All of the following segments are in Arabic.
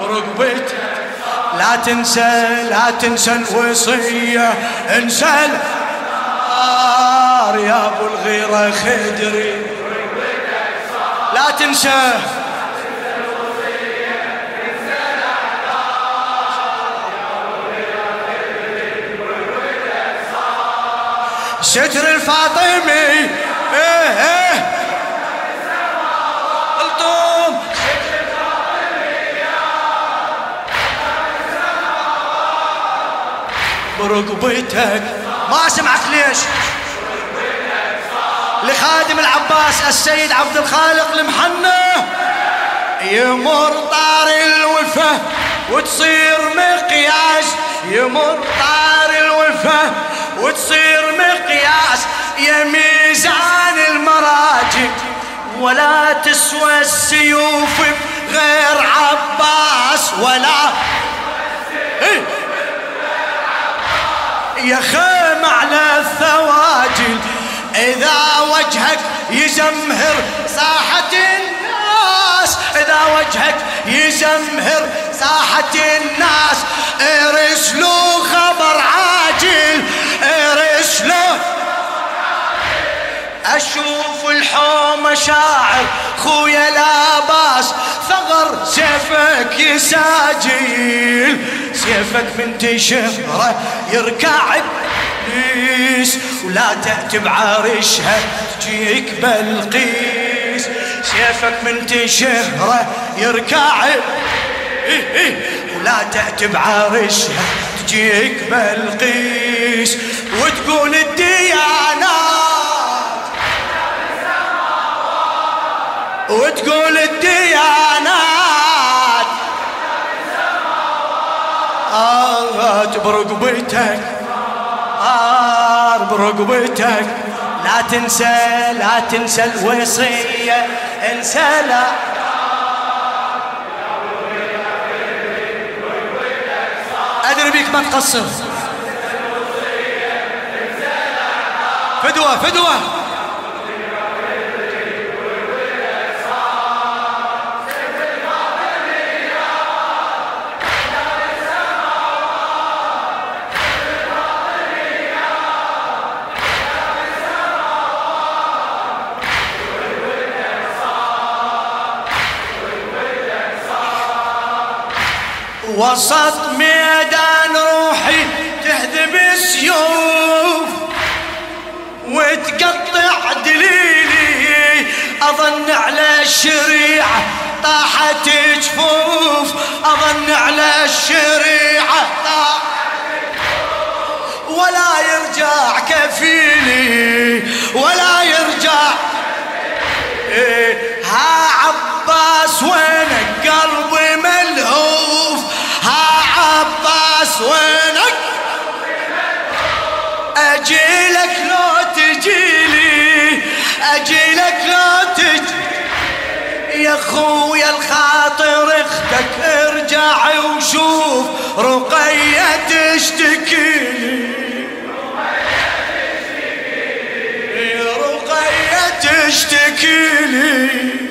بركبتك لا تنسى لا تنسى الوصية. انسى يا أبو الغيرة خدري. لا تنسى. ستر الفاطمي. إيه إيه. برقبتك ما سمعك ليش؟ لخادم العباس السيد عبد الخالق المحنة. يمر طار الوفا وتصير مقياس. يمر طار الوفا وتصير مقياس. يا ميزان المراجع ولا تسوى السيوف غير عباس. ولا إيه؟ يا خيم على الثواجل إذا وجهك يزمهر ساحة الناس إذا وجهك يزمهر ساحة الناس ارسلوا خبر عاجل ارسلوا أشوف الحومة شاعر خويا لا باس ثغر سيفك يساجيل سيفك من تشهره يركع إبليس ولا تأتي بعرشها تجيك بلقيس. سيفك من تشهره يركع ولا تأتي بعرشها تجيك بلقيس. وتقول الديانات وتقول الديانات. آه برقبتك آه برقبتك لا تنسى لا تنسى الوصية. انسى لا. أدري بيك ما تقصر. فدوة فدوة. وسط ميدان روحي تهذب السيوف وتقطع دليلي. أظن على الشريعة طاحت جفوف. أظن على الشريعة ولا يرجع كفيلي. ولا يرجع إيه ها عباس وينك قلبي؟ وينك؟ أجيلك لو تجيلي أجيلك لو تجي يا خويا الخاطر أختك ارجع وشوف رقية تشتكي رقية تشتكي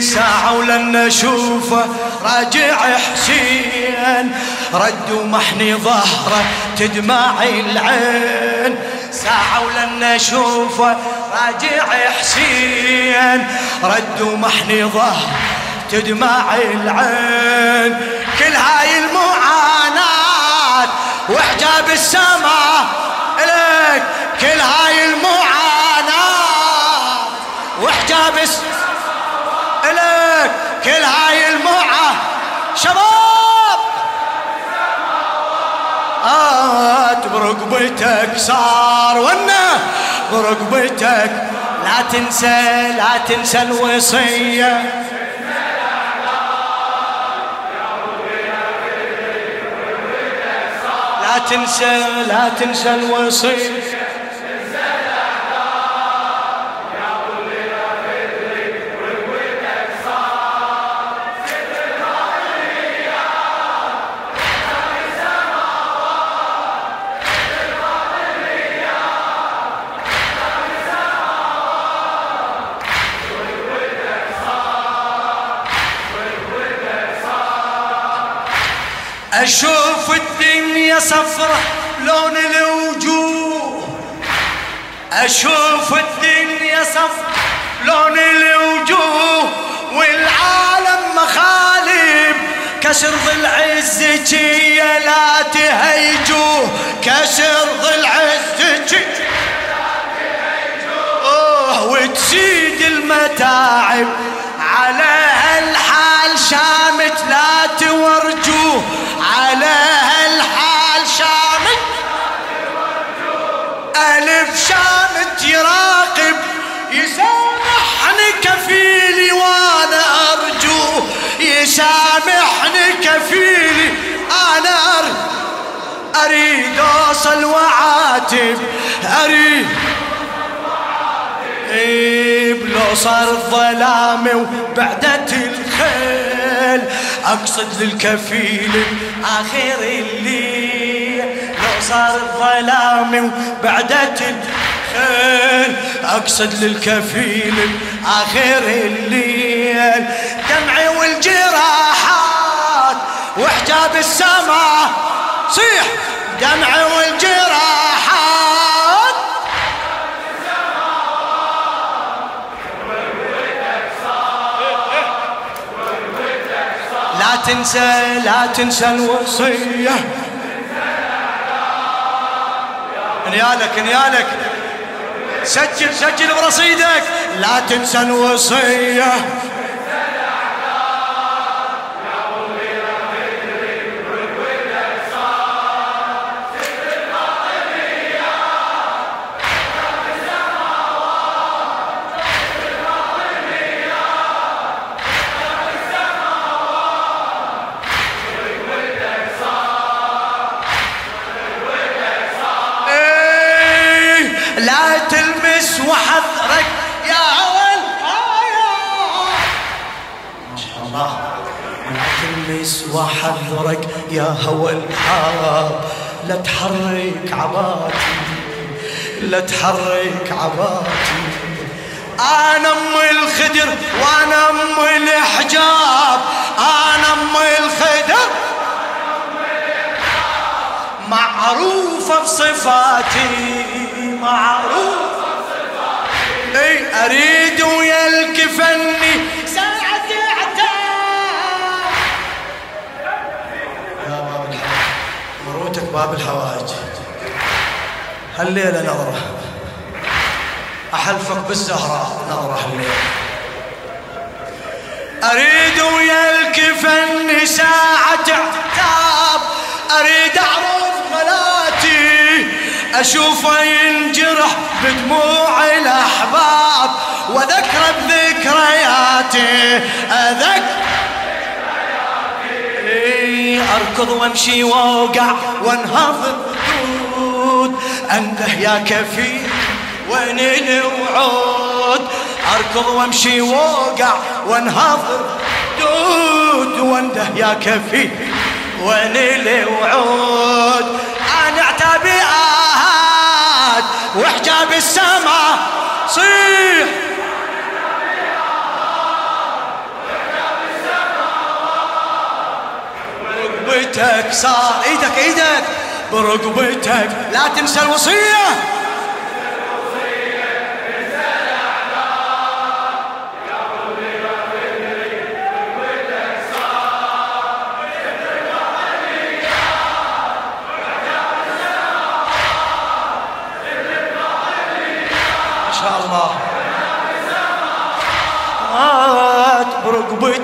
ساعة ولن نشوفه راجع حسين. رد ومحني ظهره تدمع العين. ساعة ولن نشوفه راجع حسين. رد ومحني ظهره تدمع العين. كل هاي المعاناة وإعجاب السماء إليك. كل هاي المعاناة وإعجاب السماء كل هاي المعة شباب. آت برقبتك صار ونا برقبتك لا تنسى لا تنسى الوصية. لا تنسى لا تنسى الوصية. أشوف الدنيا صفرة لون الوجوه. أشوف الدنيا صفرة لون الوجوه. والعالم مخالب كسر ضلع الزكية لا تهيجوه. كسر ضلع الزكية وتزيد المتاعب. على هالحال شامت لا تورجوه. يراقب يسامحني كفيلي وأنا ارجوه يسامحني كفيلي أنا أريد اوصل وعاتب أريد لو صار الظلام وبعدت الخيل أقصد للكفيل اخر الليل لو صار الظلام وبعدت الخيل. أقصد للكفيل اخر الليل. دمعي والجراحات وحجاب السماء. صيح! دمعي والجراحات. لا تنسى لا تنسى الوصية. نيالك نيالك. سجل سجل برصيدك. لا تنسى الوصية. تلمس وحذرك يا اول ما شاء الله. لا تلمس وحذرك يا هوى الحاب لا تحرك عباتي. لا تحرك عباتي. أنا أم الخدر وأنا أم الحجاب. أنا أم الخدر. معروفة بصفاتي. معروف اي أريد ويا الكفني ساعة يا باب الحوائج. مروتك باب الحوائج. هالليلة نظرة. أحلفك بالزهراء نظرة هالليلة. أريد ويا الكفن ساعة عتاب. أريد أشوفه ينجرح بدموع الأحباب وذكر بذكرياتي. أذكر أركض وأمشي وأوقع وأنهض الخدود أنده يا كفيل وين الوعود؟ أركض وأمشي وأوقع وأنهض الخدود وأنده يا كفيل وين الوعود؟ آهات وحجاب السماء صيح. برقبتك صار. إيدك إيدك. برقبتك. لا تنسى الوصية.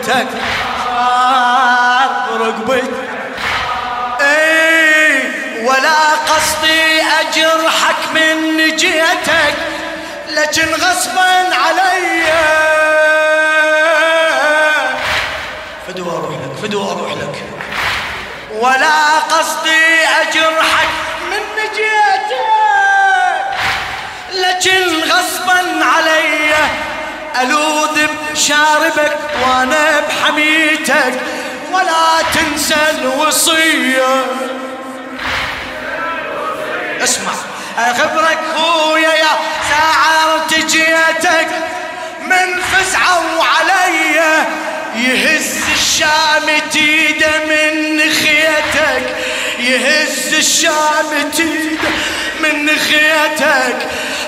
صار برقبتك اي ولا قصدي أجرحك من جيتك لكن غصبا علي. فدو أروح لك فدو أروح لك. ولا قصدي أجرحك من جيتك لكن غصبا علي. الوذ بشاربك وأنا بحميتك ولا تنسى الوصية. اسمع أخبرك خويا يا ساعة جيتك من فزعة وعلي يهز الشام تيده من خيتك يهز الشام تيده من خيتك.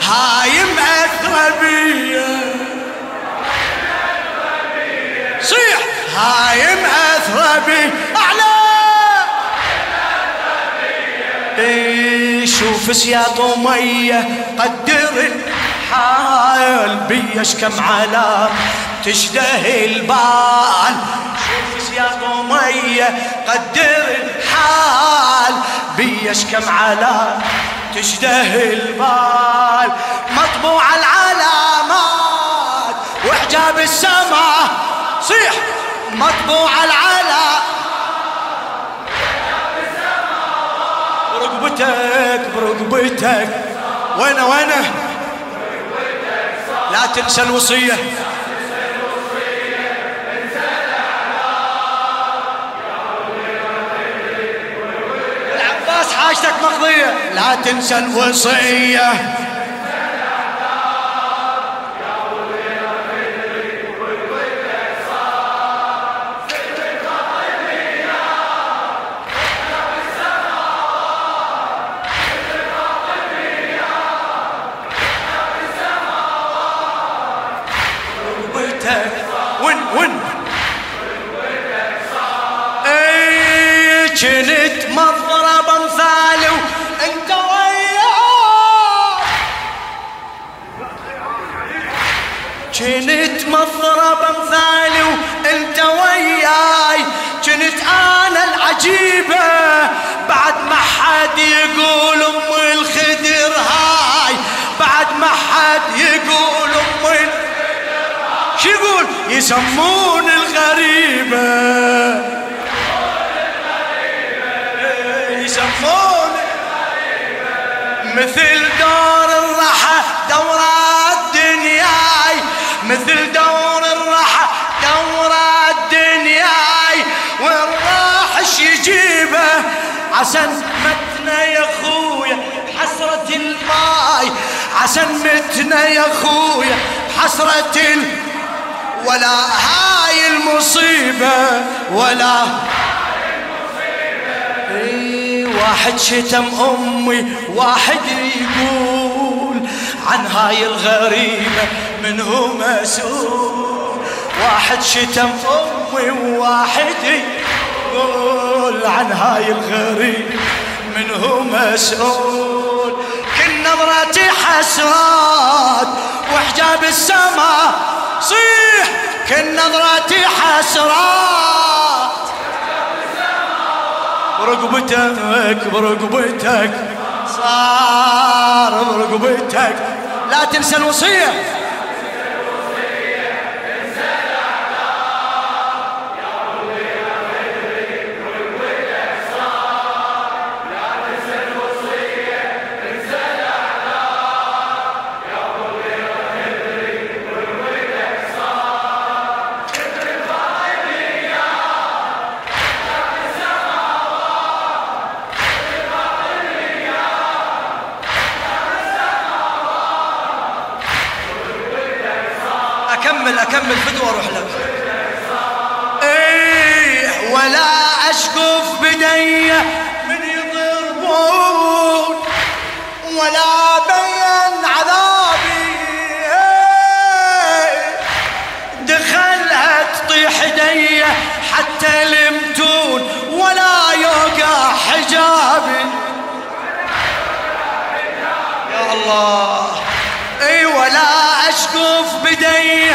هاي مأثربية صيح هاي مأثربية أعلى. إيه شوف سياط مية قدر الحال بيش كم علام تشتهي البال. شوف سياط مية قدر الحال بيش كم علام تشتهي البال. مطبوع العلامات وحجاب السماء. صيح. مطبوع العلامات برقبتك برقبتك. وين وين لا تنسى الوصية. العباس حاجتك مقضية. لا تنسى الوصية. يسمون الغريبة. يسمون مثل دور الرحى دور الدنياي. مثل دور الرحى دور الدنياي. والراحش يجيبه؟ عسن متنا يا خويا حسرة الماي. عسن متنا يا خويا حسرة ال... ولا هاي المصيبة ولا واحد شتم أمي واحد يقول عن هاي الغريبة من هو مسؤول. واحد شتم أمي وواحد يقول عن هاي الغريبة من هو مسؤول. كل نظرتي حسرات وحجاب السماء صيح كل نظرتي حسرات. برقبتك برقبتك. صار برقبتك. لا تنسى الوصيه حتى لمتون ولا يوقع حجابي يا الله. إي ولا أشكف بدي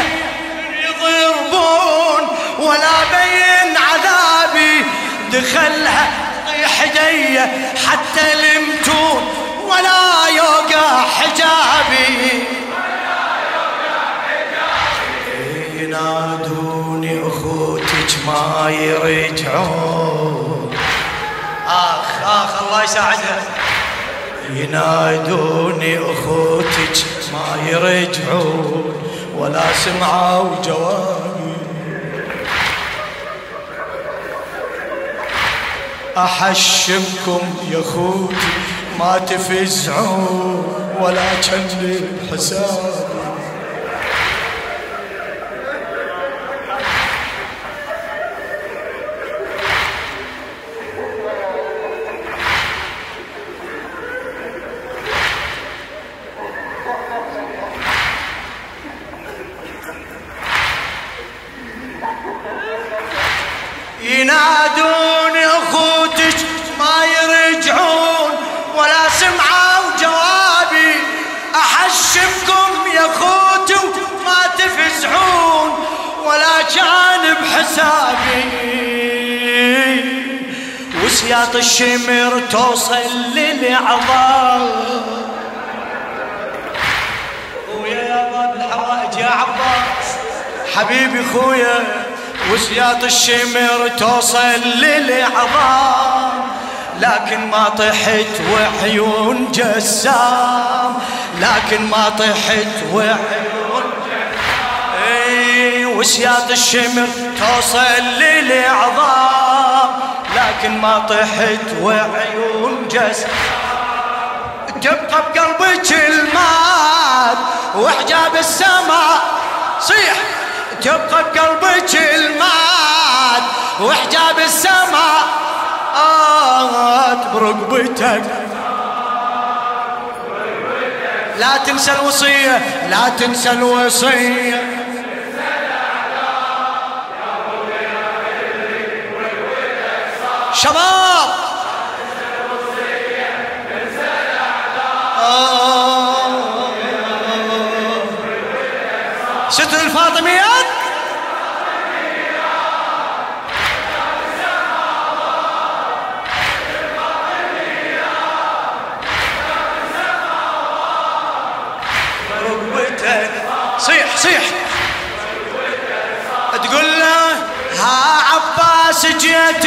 يضربون ولا بين عذابي دخلها طيح دي حتى لمتون ولا يوقع حجابي. ينادوني اخوتك ما يرجعون آخ آخ الله يساعدها ينادوني أخوتك ما يرجعون ولا سمعوا جوابي أحشمكم يا أخوتي ما تفزعون ولا كمل حسابي حسابي وسياط الشمر توصل للعظام خويا يا باب الحوائج يا عباس. حبيبي خويا وسياط الشمر توصل للعظام. لكن ما طحت وعيون جسام. لكن ما طحت وعيون وسياط الشمر توصل للعظام لكن ما طحت وعيون جسام تبقى بقلبك المات وحجاب السماء صيح. تبقى بقلبك المات وحجاب السماء آه برقبتك. لا تنسى الوصية لا تنسى الوصية. شباب. ست الفاطميات. صيح صيح. تقول له ها عباس جيت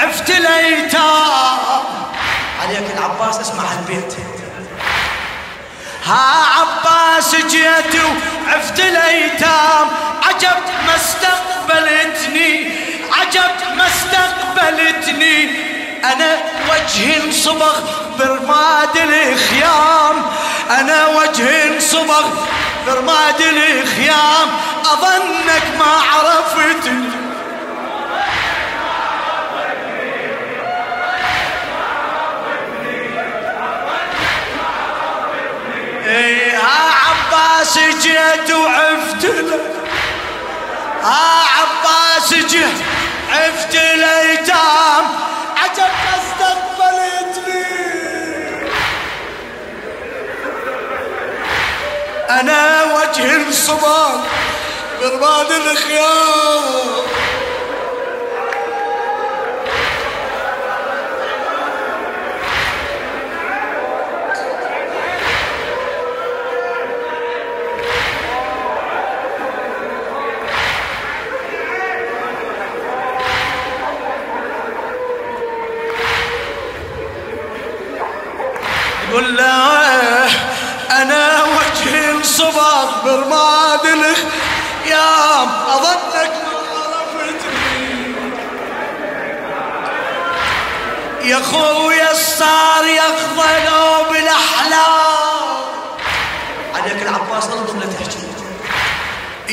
وعفت الايتام عليك العباس اسمع البيت ها عباس جيت وعفت الايتام عجب ما استقبلتني عجب ما استقبلتني. أنا وجه صبغ برماد الخيام أنا وجه صبغ برماد الخيام. أظنك ما عرفتني. عباس جيت وعفت له. ها عباس جيت عفت الايتام عجب استقبلتني أنا وجه الصباح برباد الخيام.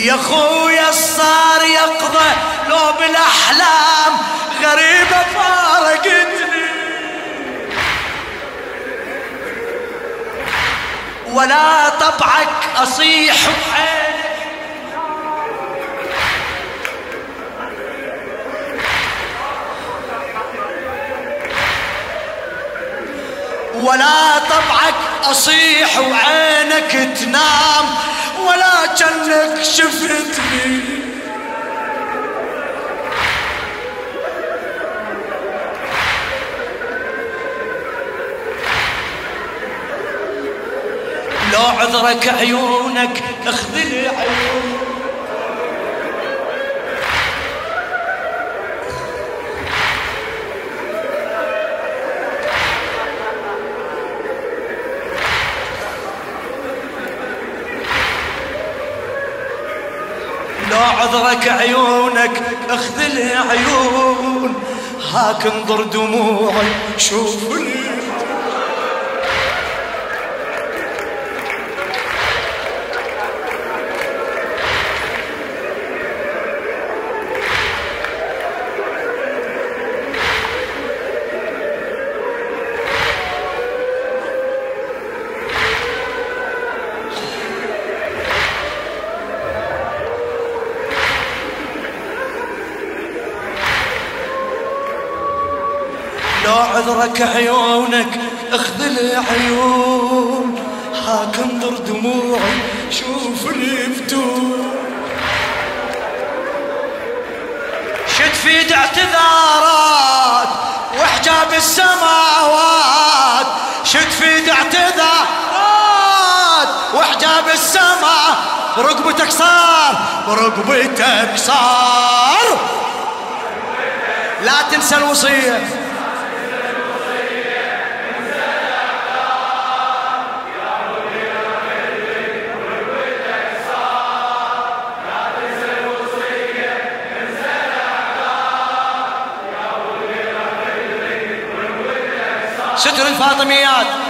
يا خويا صار يقضى لو بالأحلام غريبة فارقتني. ولا طبعك أصيح بعينك ولا طبعك أصيح وعينك تنام ولا جنك شفتني. لو عذرك عيونك اخذلي عيونك. عذرك عيونك اخذلي عيون. هاك انظر دموعي شوف عذرك عيونك اخذلي عيون. هاك انظر دموعي شوف لي فتون. شتفيد اعتذارات وحجاب السماوات. شتفيد اعتذارات وحجاب السماء. برقبتك صار برقبتك صار لا تنسى الوصية. ستر الفاطميات.